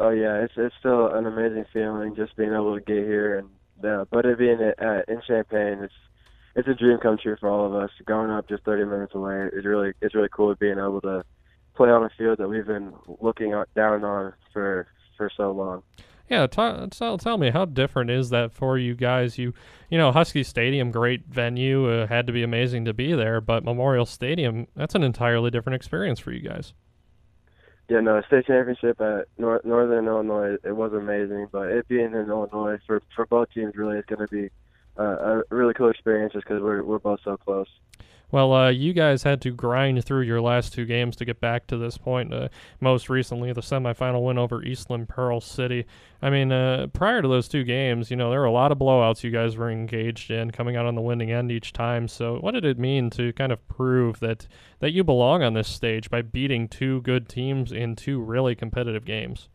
Oh yeah, it's it's still an amazing feeling just being able to get here and but it being uh, in Champaign, it's it's a dream come true for all of us. Going up just 30 minutes away, is really it's really cool being able to play on a field that we've been looking down on for for so long. Yeah, t- tell tell me how different is that for you guys? You you know Huskie Stadium, great venue, uh, had to be amazing to be there, but Memorial Stadium, that's an entirely different experience for you guys. Yeah, no, state championship at Nor- Northern Illinois, it was amazing. But it being in Illinois for for both teams, really, is going to be uh, a really cool experience just because we're we're both so close. Well, uh, you guys had to grind through your last two games to get back to this point. Uh, most recently, the semifinal win over Eastland Pearl City. I mean, uh, prior to those two games, you know, there were a lot of blowouts you guys were engaged in, coming out on the winning end each time. So, what did it mean to kind of prove that that you belong on this stage by beating two good teams in two really competitive games?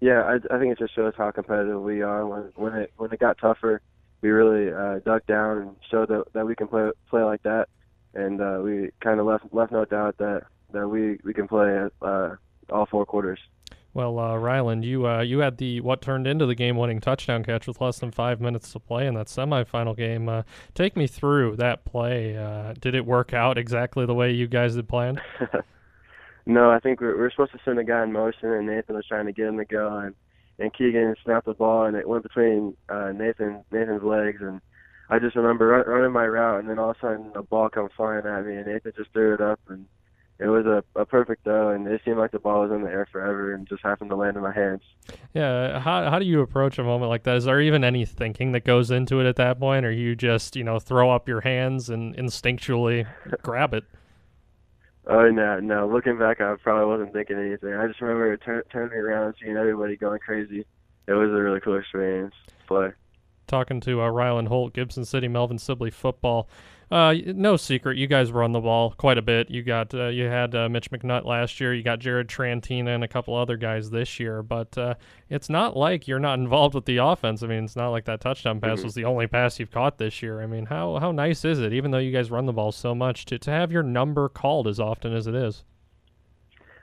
Yeah, I, I think it just shows how competitive we are. When when it when it got tougher we really uh, dug down and showed that, that we can play play like that, and uh, we kind of left left no doubt that that we we can play uh, all four quarters. Well, uh, Ryland, you uh, you had the what turned into the game-winning touchdown catch with less than five minutes to play in that semifinal game. Uh, take me through that play. Uh, did it work out exactly the way you guys had planned? no, I think we we're, we're supposed to send a guy in motion, and Nathan was trying to get him to go, and and Keegan snapped the ball and it went between uh, Nathan Nathan's legs and I just remember run, running my route and then all of a sudden the ball comes flying at me and Nathan just threw it up and it was a, a perfect throw, and it seemed like the ball was in the air forever, and just happened to land in my hands. Yeah, how how do you approach a moment like that? Is there even any thinking that goes into it at that point, or you just you know throw up your hands and instinctually grab it? Oh no, no. Looking back, I probably wasn't thinking anything. I just remember tur- turning around seeing everybody going crazy. It was a really cool experience. Play. Talking to uh, Ryland Holt, Gibson City, Melvin Sibley football. Uh, no secret, you guys run the ball quite a bit. You got uh, you had uh, Mitch McNutt last year. You got Jared Trantina and a couple other guys this year. But uh, it's not like you're not involved with the offense. I mean, it's not like that touchdown pass mm-hmm. was the only pass you've caught this year. I mean, how how nice is it, even though you guys run the ball so much, to to have your number called as often as it is?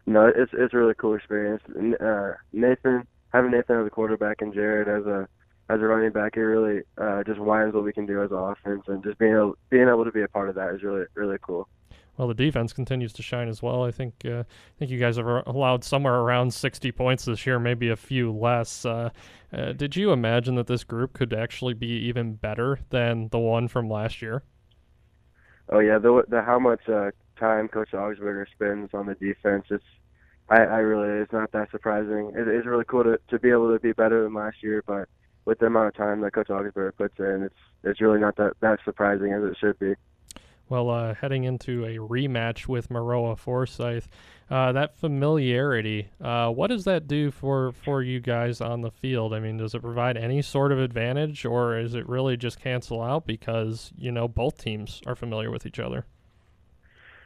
No, it's it's a really cool experience. Uh, Nathan having Nathan as a quarterback and Jared as a as a running back, it really uh, just widens what we can do as an offense, and just being able being able to be a part of that is really really cool. Well, the defense continues to shine as well. I think uh, I think you guys have allowed somewhere around 60 points this year, maybe a few less. Uh, uh, did you imagine that this group could actually be even better than the one from last year? Oh yeah, the, the how much uh, time Coach Augsburger spends on the defense, it's I, I really it's not that surprising. It, it's really cool to to be able to be better than last year, but with the amount of time that Coach Augsburger puts in, it's it's really not that that surprising as it should be. Well, uh, heading into a rematch with Maroa Forsyth, uh, that familiarity, uh, what does that do for, for you guys on the field? I mean, does it provide any sort of advantage, or is it really just cancel out because you know both teams are familiar with each other?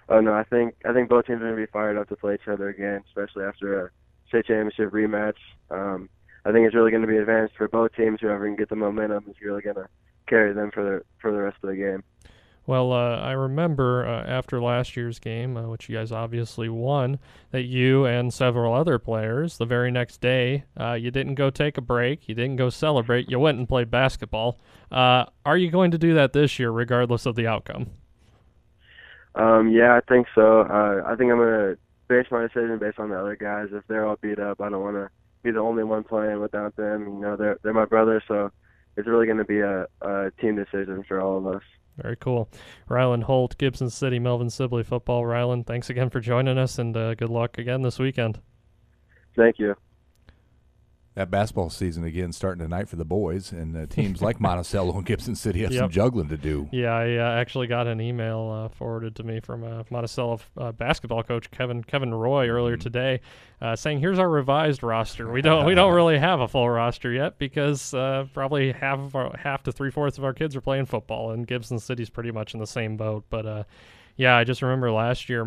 Oh no, I think I think both teams are going to be fired up to play each other again, especially after a state championship rematch. Um, I think it's really going to be advantage for both teams. Whoever can get the momentum is really going to carry them for the for the rest of the game. Well, uh, I remember uh, after last year's game, uh, which you guys obviously won, that you and several other players, the very next day, uh, you didn't go take a break, you didn't go celebrate, you went and played basketball. Uh, are you going to do that this year, regardless of the outcome? Um, yeah, I think so. Uh, I think I'm going to base my decision based on the other guys. If they're all beat up, I don't want to be the only one playing without them. You know, they're they're my brothers, so it's really going to be a, a team decision for all of us. Very cool. Ryland Holt, Gibson City, Melvin Sibley football. Ryland, thanks again for joining us, and uh, good luck again this weekend. Thank you that basketball season again starting tonight for the boys, and uh, teams like Monticello and Gibson City have yep. some juggling to do. Yeah, I uh, actually got an email uh, forwarded to me from uh, Monticello uh, basketball coach Kevin Kevin Roy earlier mm. today, uh, saying, "Here's our revised roster. We don't we don't really have a full roster yet because uh, probably half of our, half to three fourths of our kids are playing football, and Gibson City's pretty much in the same boat. But yeah, I just remember last year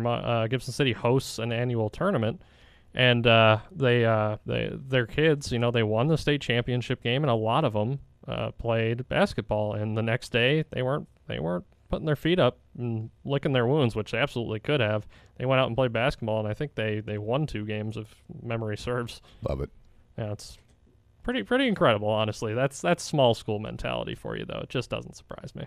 Gibson City hosts an annual tournament." And uh, they uh, they their kids, you know, they won the state championship game, and a lot of them uh, played basketball. And the next day, they weren't they weren't putting their feet up and licking their wounds, which they absolutely could have. They went out and played basketball, and I think they they won two games if memory serves. Love it. Yeah, it's pretty pretty incredible, honestly. That's that's small school mentality for you, though. It just doesn't surprise me.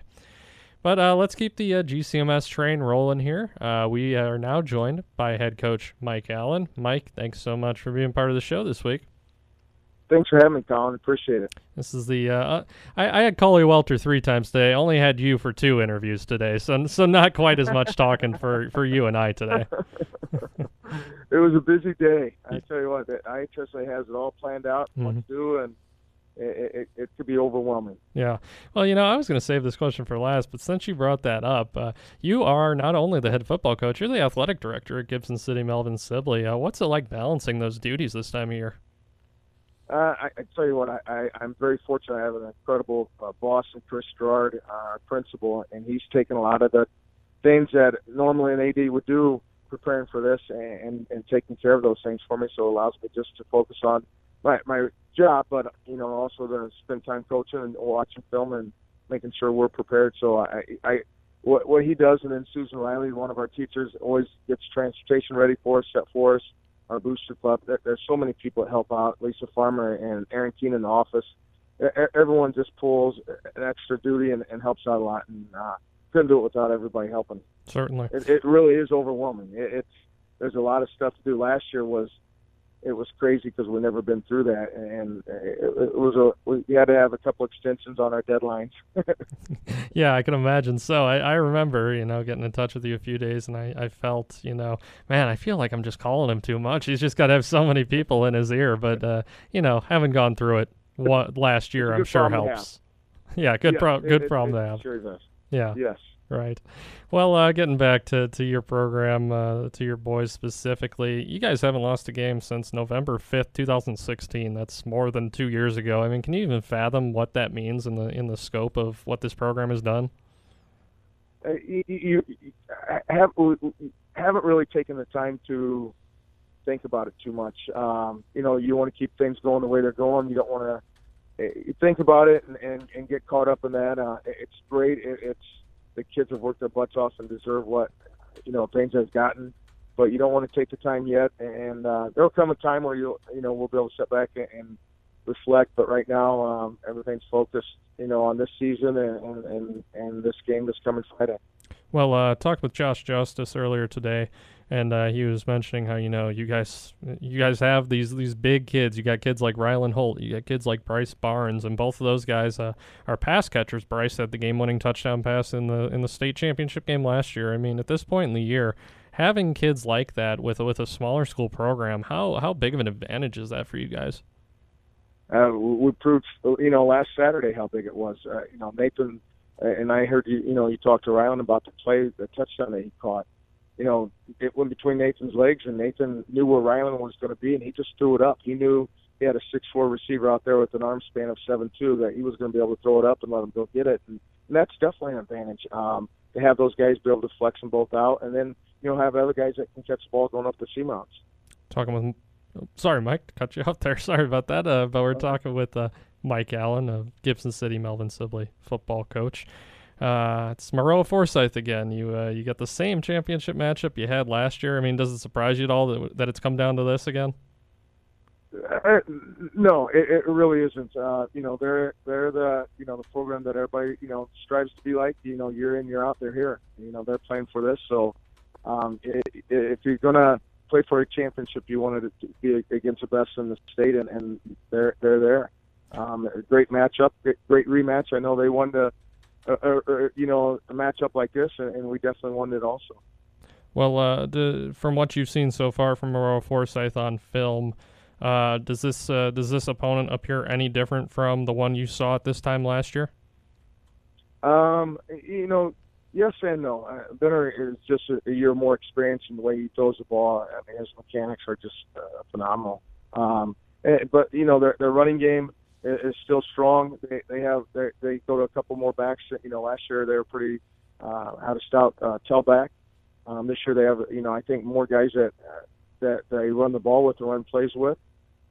But uh, let's keep the uh, GCMS train rolling here. Uh, we are now joined by head coach Mike Allen. Mike, thanks so much for being part of the show this week. Thanks for having me, Colin. Appreciate it. This is the uh, uh, I, I, had Coley Welter three times today. I only had you for two interviews today, so so not quite as much talking for, for you and I today. it was a busy day. I tell you what, that IHSA has it all planned out, mm-hmm. what to do, and it, it, it, could be overwhelming. Yeah. Well, you know, I was going to save this question for last, but since you brought that up, uh, you are not only the head football coach, you're the athletic director at Gibson City Melvin Sibley. Uh, what's it like balancing those duties this time of year? Uh, I, I tell you what, I, I, I'm very fortunate. I have an incredible uh, boss, and Chris Gerard, uh, principal, and he's taken a lot of the things that normally an AD would do, preparing for this, and, and, and taking care of those things for me. So it allows me just to focus on my my job, but you know, also to spend time coaching and watching film and making sure we're prepared. So I, I, what what he does, and then Susan Riley, one of our teachers, always gets transportation ready for us, set for us. Our booster club. There, there's so many people that help out. Lisa Farmer and Aaron Keene in the office. Everyone just pulls an extra duty and, and helps out a lot, and uh, couldn't do it without everybody helping. Certainly, it, it really is overwhelming. It, it's there's a lot of stuff to do. Last year was it was crazy because we've never been through that, and it, it was a we had to have a couple extensions on our deadlines. yeah, I can imagine. So I, I remember, you know, getting in touch with you a few days, and I, I felt, you know, man, I feel like I'm just calling him too much. He's just got to have so many people in his ear. But uh, you know, having gone through it what last year, I'm sure helps. Yeah, good yes, pro- good it, problem it, to have. Sure does. Yeah. Yes. Right. Well, uh, getting back to, to your program, uh, to your boys specifically, you guys haven't lost a game since November 5th, 2016. That's more than two years ago. I mean, can you even fathom what that means in the in the scope of what this program has done? Uh, you, you, have, haven't really taken the time to think about it too much. Um, you know, you want to keep things going the way they're going. You don't want to uh, think about it and, and, and get caught up in that. Uh, it's great. It, it's the kids have worked their butts off and deserve what you know things has gotten. But you don't want to take the time yet, and uh, there'll come a time where you you know we'll be able to sit back and reflect. But right now, um, everything's focused you know on this season and and and this game that's coming Friday. Well, uh, talked with Josh Jostes earlier today, and uh, he was mentioning how you know you guys you guys have these these big kids. You got kids like Rylan Holt, you got kids like Bryce Barnes, and both of those guys uh, are pass catchers. Bryce had the game-winning touchdown pass in the in the state championship game last year. I mean, at this point in the year, having kids like that with with a smaller school program, how how big of an advantage is that for you guys? Uh, we proved, you know, last Saturday how big it was. Uh, you know, Nathan and I heard you, you know, you talked to Rylan about the play, the touchdown that he caught. You know, it went between Nathan's legs, and Nathan knew where Rylan was going to be, and he just threw it up. He knew he had a six-four receiver out there with an arm span of seven-two that he was going to be able to throw it up and let him go get it, and, and that's definitely an advantage. Um, to have those guys be able to flex them both out, and then you know have other guys that can catch the ball going up the C mounts. Talking with, oh, sorry, Mike, cut you off there. Sorry about that. Uh, but we're talking with uh, Mike Allen of Gibson City Melvin Sibley football coach. Uh, it's Maroa Forsyth again. You uh, you got the same championship matchup you had last year. I mean, does it surprise you at all that, that it's come down to this again? Uh, no, it, it really isn't. Uh, you know, they're they're the you know the program that everybody you know strives to be like. You know, year in year out, they're here. You know, they're playing for this. So, um, it, if you're gonna play for a championship, you wanted to be against the best in the state, and, and they're they're there. Um, great matchup, great rematch. I know they won the, uh, uh, uh, you know, a matchup like this, and, and we definitely won it also. Well, uh, the, from what you've seen so far from Maroa Forsyth on film, uh, does this uh, does this opponent appear any different from the one you saw at this time last year? Um, you know, yes and no. Uh, Benner is just a, a year more experienced in the way he throws the ball. I mean, his mechanics are just uh, phenomenal. Um, and, but you know, their their running game is, still strong. They they have they go to a couple more backs. You know, last year they were pretty uh, had a stout uh, tailback. Um, this year they have you know I think more guys that that they run the ball with and run plays with.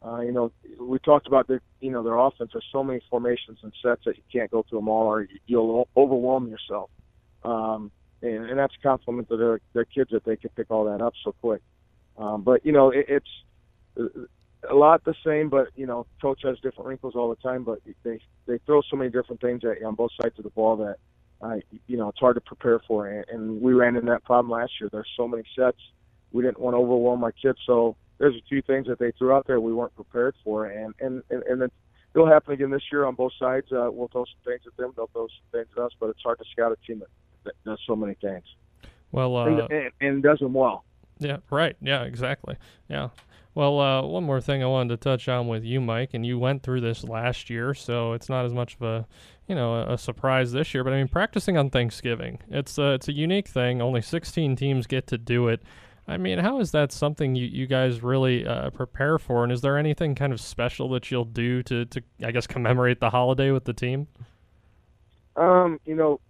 Uh, you know, we talked about their, you know, their offense. There's so many formations and sets that you can't go through them all, or you'll overwhelm yourself. Um, and, and that's a compliment to their their kids that they can pick all that up so quick. Um, but you know, it, it's a lot the same, but you know, coach has different wrinkles all the time. But they they throw so many different things at you on both sides of the ball that, I you know, it's hard to prepare for. And, and we ran into that problem last year. There's so many sets. We didn't want to overwhelm our kids, so there's a few things that they threw out there we weren't prepared for, and and and, and it, it'll happen again this year on both sides. Uh, we'll throw some things at them, they'll throw some things at us, but it's hard to scout a team that, that does so many things. Well, uh, and, and, and does them well. Yeah, right. Yeah, exactly. Yeah. Well, uh, one more thing I wanted to touch on with you, Mike, and you went through this last year, so it's not as much of a, you know, a, a surprise this year. But I mean, practicing on Thanksgiving, it's a, it's a unique thing. Only 16 teams get to do it. I mean, how is that something you, you guys really uh, prepare for? And is there anything kind of special that you'll do to, to, I guess, commemorate the holiday with the team? Um, you know,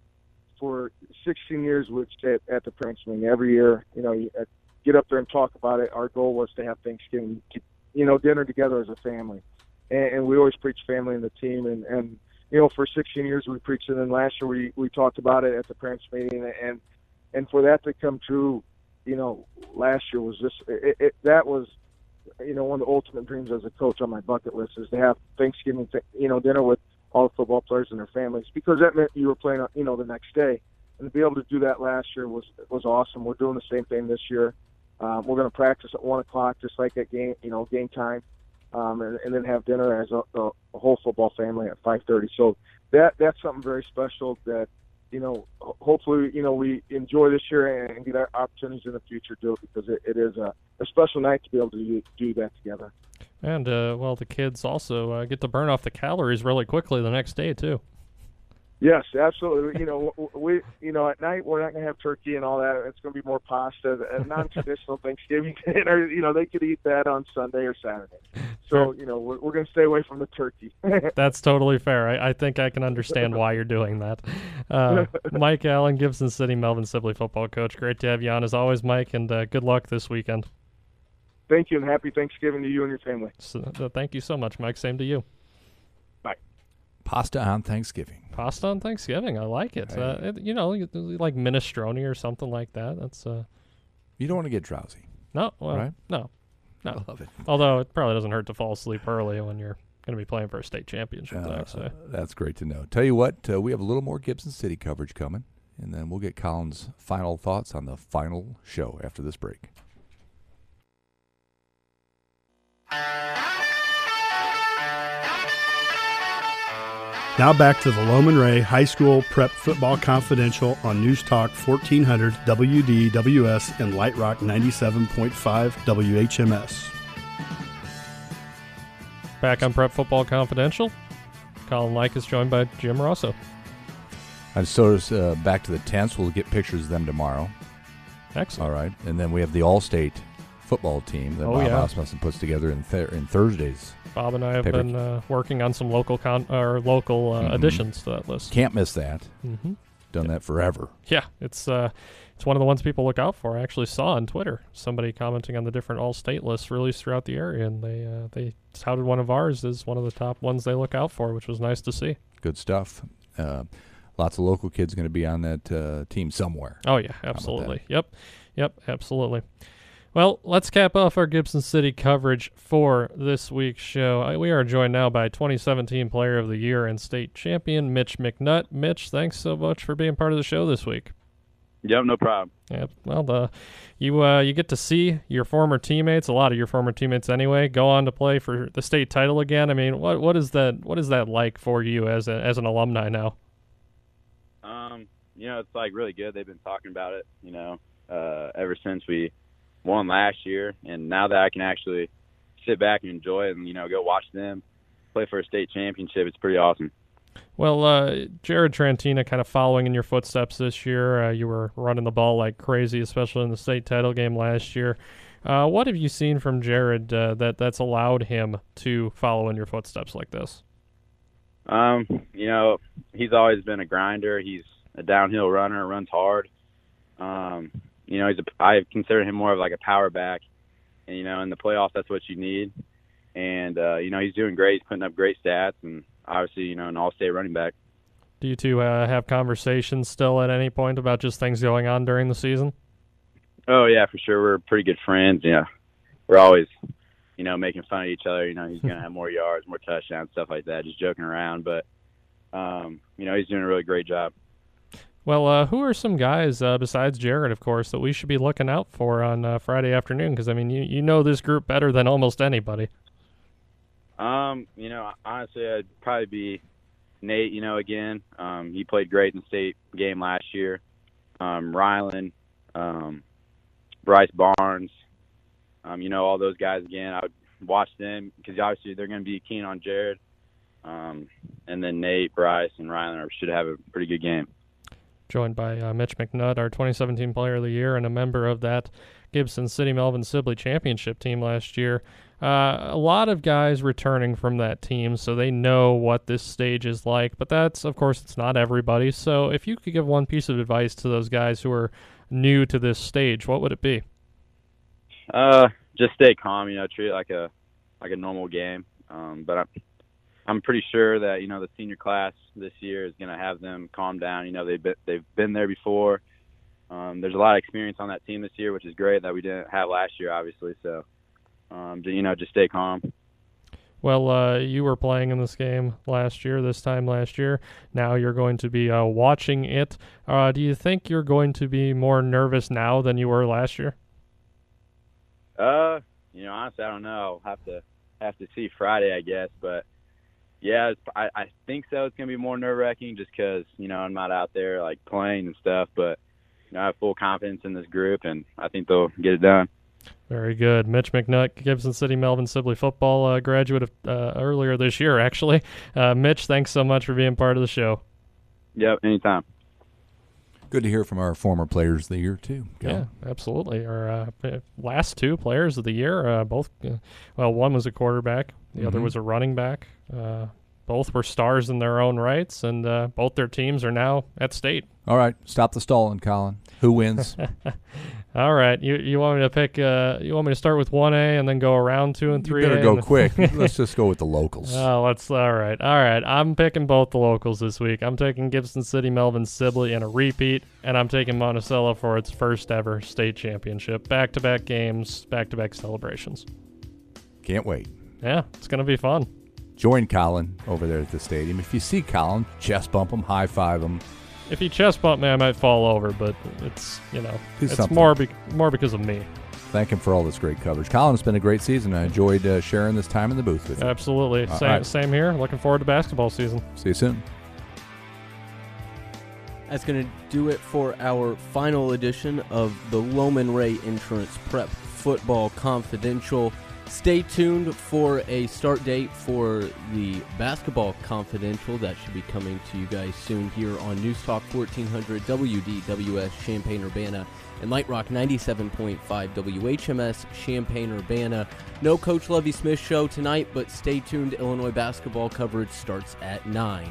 for 16 years, we've stayed at the Meeting every year. You know, uh, get up there and talk about it. Our goal was to have Thanksgiving, you know, dinner together as a family, and, and we always preach family in the team. And and you know, for 16 years we preached it, and last year we we talked about it at the parents meeting, and and for that to come true you know, last year was just it, it, that was, you know, one of the ultimate dreams as a coach on my bucket list is to have Thanksgiving, you know, dinner with all the football players and their families because that meant you were playing, you know, the next day. And to be able to do that last year was was awesome. We're doing the same thing this year. Um, we're going to practice at one o'clock, just like at game, you know, game time, um, and, and then have dinner as a, a, a whole football family at 5:30. So that that's something very special that you know, hopefully, you know, we enjoy this year and get our opportunities in the future to do it because it, it is a, a special night to be able to do, do that together. And uh, well, the kids also uh, get to burn off the calories really quickly the next day too. Yes, absolutely. you know, we you know at night we're not going to have turkey and all that. It's going to be more pasta, a non-traditional Thanksgiving dinner. You know, they could eat that on Sunday or Saturday. So you know, we're, we're going to stay away from the turkey. That's totally fair. I, I think I can understand why you're doing that. Uh, Mike Allen, Gibson City, Melvin Sibley football coach. Great to have you on as always, Mike, and uh, good luck this weekend. Thank you, and happy Thanksgiving to you and your family. So, uh, thank you so much, Mike. Same to you. Pasta on Thanksgiving. Pasta on Thanksgiving. I like it. Uh, it you know, like minestrone or something like that. That's uh. You don't want to get drowsy. No, well, right? no, no. I love it. Although it probably doesn't hurt to fall asleep early when you're going to be playing for a state championship Uh, next day. That's great to know. Tell you what, uh, we have a little more Gibson City coverage coming, and then we'll get Colin's final thoughts on the final show after this break. Now back to the Loman Ray High School Prep Football Confidential on News Talk 1400 WDWS and Light Rock 97.5 WHMS. Back on Prep Football Confidential. Colin Likas joined by Jim Rossow. And so is, uh, back to the tents. We'll get pictures of them tomorrow. Excellent. All right, and then we have the All-State football team that Oh, Bob yeah. Asmussen puts together in, th- in Thursdays. Bob and I have Paper- been uh, working on some local con- or local uh, Mhm. additions to that list. Can't miss that. Mm-hmm. Done that forever. Yeah, it's uh, it's one of the ones people look out for. I actually saw on Twitter somebody commenting on the different all-state lists released throughout the area, and they uh, they touted one of ours as one of the top ones they look out for, which was nice to see. Good stuff. Uh, lots of local kids going to be on that uh, team somewhere. Oh yeah, How about that? absolutely. Yep, yep, absolutely. Well, let's cap off our Gibson City coverage for this week's show. We are joined now by 2017 Player of the Year and State Champion Mitch McNutt. Mitch, thanks so much for being part of the show this week. Yep, no problem. Yeah, well, the you uh, you get to see your former teammates, a lot of your former teammates anyway, go on to play for the state title again. I mean, what what is that what is that like for you as a, as an alumni now? Um, you know, it's like really good. They've been talking about it, you know, uh, ever since we won last year, and now that I can actually sit back and enjoy it, and you know, go watch them play for a state championship, it's pretty awesome. Well, uh, Jared Trantina kind of following in your footsteps this year. Uh, you were running the ball like crazy, especially in the state title game last year. Uh, what have you seen from Jared uh, that that's allowed him to follow in your footsteps like this? Um, you know, he's always been a grinder. He's a downhill runner, runs hard. Um, you know, he's a, I consider him more of like a power back. And you know, in the playoffs, that's what you need. And uh, you know, he's doing great. He's putting up great stats, and obviously, you know, an all-state running back. Do you two uh, have conversations still at any point about just things going on during the season? Oh yeah, for sure. We're pretty good friends. Yeah, we're always, you know, making fun of each other. You know, he's gonna have more yards, more touchdowns, stuff like that. Just joking around, but um, you know, he's doing a really great job. Well, uh, who are some guys uh, besides Jared, of course, that we should be looking out for on uh, Friday afternoon? Because I mean, you you know this group better than almost anybody. Um, you know, honestly, I'd probably be Nate. You know, again, um, he played great in the state game last year. Um, Rylan, um, Bryce Barnes, um, you know, all those guys again. I would watch them because obviously they're going to be keen on Jared. Um, and then Nate, Bryce, and Rylan should have a pretty good game. Joined by uh, Mitch McNutt, our 2017 Player of the Year, and a member of that Gibson City Melvin Sibley championship team last year. Uh, a lot of guys returning from that team, so they know what this stage is like. But that's, of course, it's not everybody. So if you could give one piece of advice to those guys who are new to this stage, what would it be? Uh, just stay calm. You know, treat it like a like a normal game. Um, but I'm I'm pretty sure that you know the senior class this year is going to have them calm down. You know, they've been, they've been there before. Um, there's a lot of experience on that team this year, which is great that we didn't have last year, obviously. So, um, you know, just stay calm. Well, uh, you were playing in this game last year, this time last year. Now you're going to be uh, watching it. Uh, do you think you're going to be more nervous now than you were last year? Uh, you know, honestly, I don't know. I'll have to have to see Friday, I guess. But yeah, it's, I I think so. It's gonna be more nerve wracking just because you know I'm not out there like playing and stuff. But you know, I have full confidence in this group, and I think they'll get it done. Very good. Mitch McNutt, Gibson City Melvin Sibley football uh, graduate of, uh, earlier this year, actually. Uh, Mitch, thanks so much for being part of the show. Yep, anytime. Good to hear from our former players of the year too. Go. Yeah, absolutely. Our uh, last two players of the year, uh, both. Uh, well, one was a quarterback, the mm-hmm. other was a running back. Uh, both were stars in their own rights, and uh, both their teams are now at state. All right, stop the stalling, Colin. Who wins? All right, you you want me to pick? Uh, you want me to start with one A and then go around two and three? You better go quick. let's just go with the locals. Oh, let's. All right, all right. I'm picking both the locals this week. I'm taking Gibson City, Melvin Sibley in a repeat, and I'm taking Monticello for its first ever state championship. Back to back games, back to back celebrations. Can't wait. Yeah, it's gonna be fun. Join Colin over there at the stadium. If you see Colin, chest bump him, high five him if he chest bumped me, I might fall over, but it's you know Do it's something. more be- more because of me. Thank him for all this great coverage. Colin, it's been a great season. I enjoyed uh, sharing this time in the booth with you. Absolutely. Same, right. same here. Looking forward to basketball season. See you soon. That's going to do it for our final edition of the Loman Ray Insurance Prep Football Confidential. Stay tuned for a start date for the Basketball Confidential. That should be coming to you guys soon here on News Talk 1400 WDWS Champaign Urbana and Light Rock 97.5 WHMS Champaign Urbana. No Coach Lovie Smith show tonight, but stay tuned. Illinois basketball coverage starts at 9.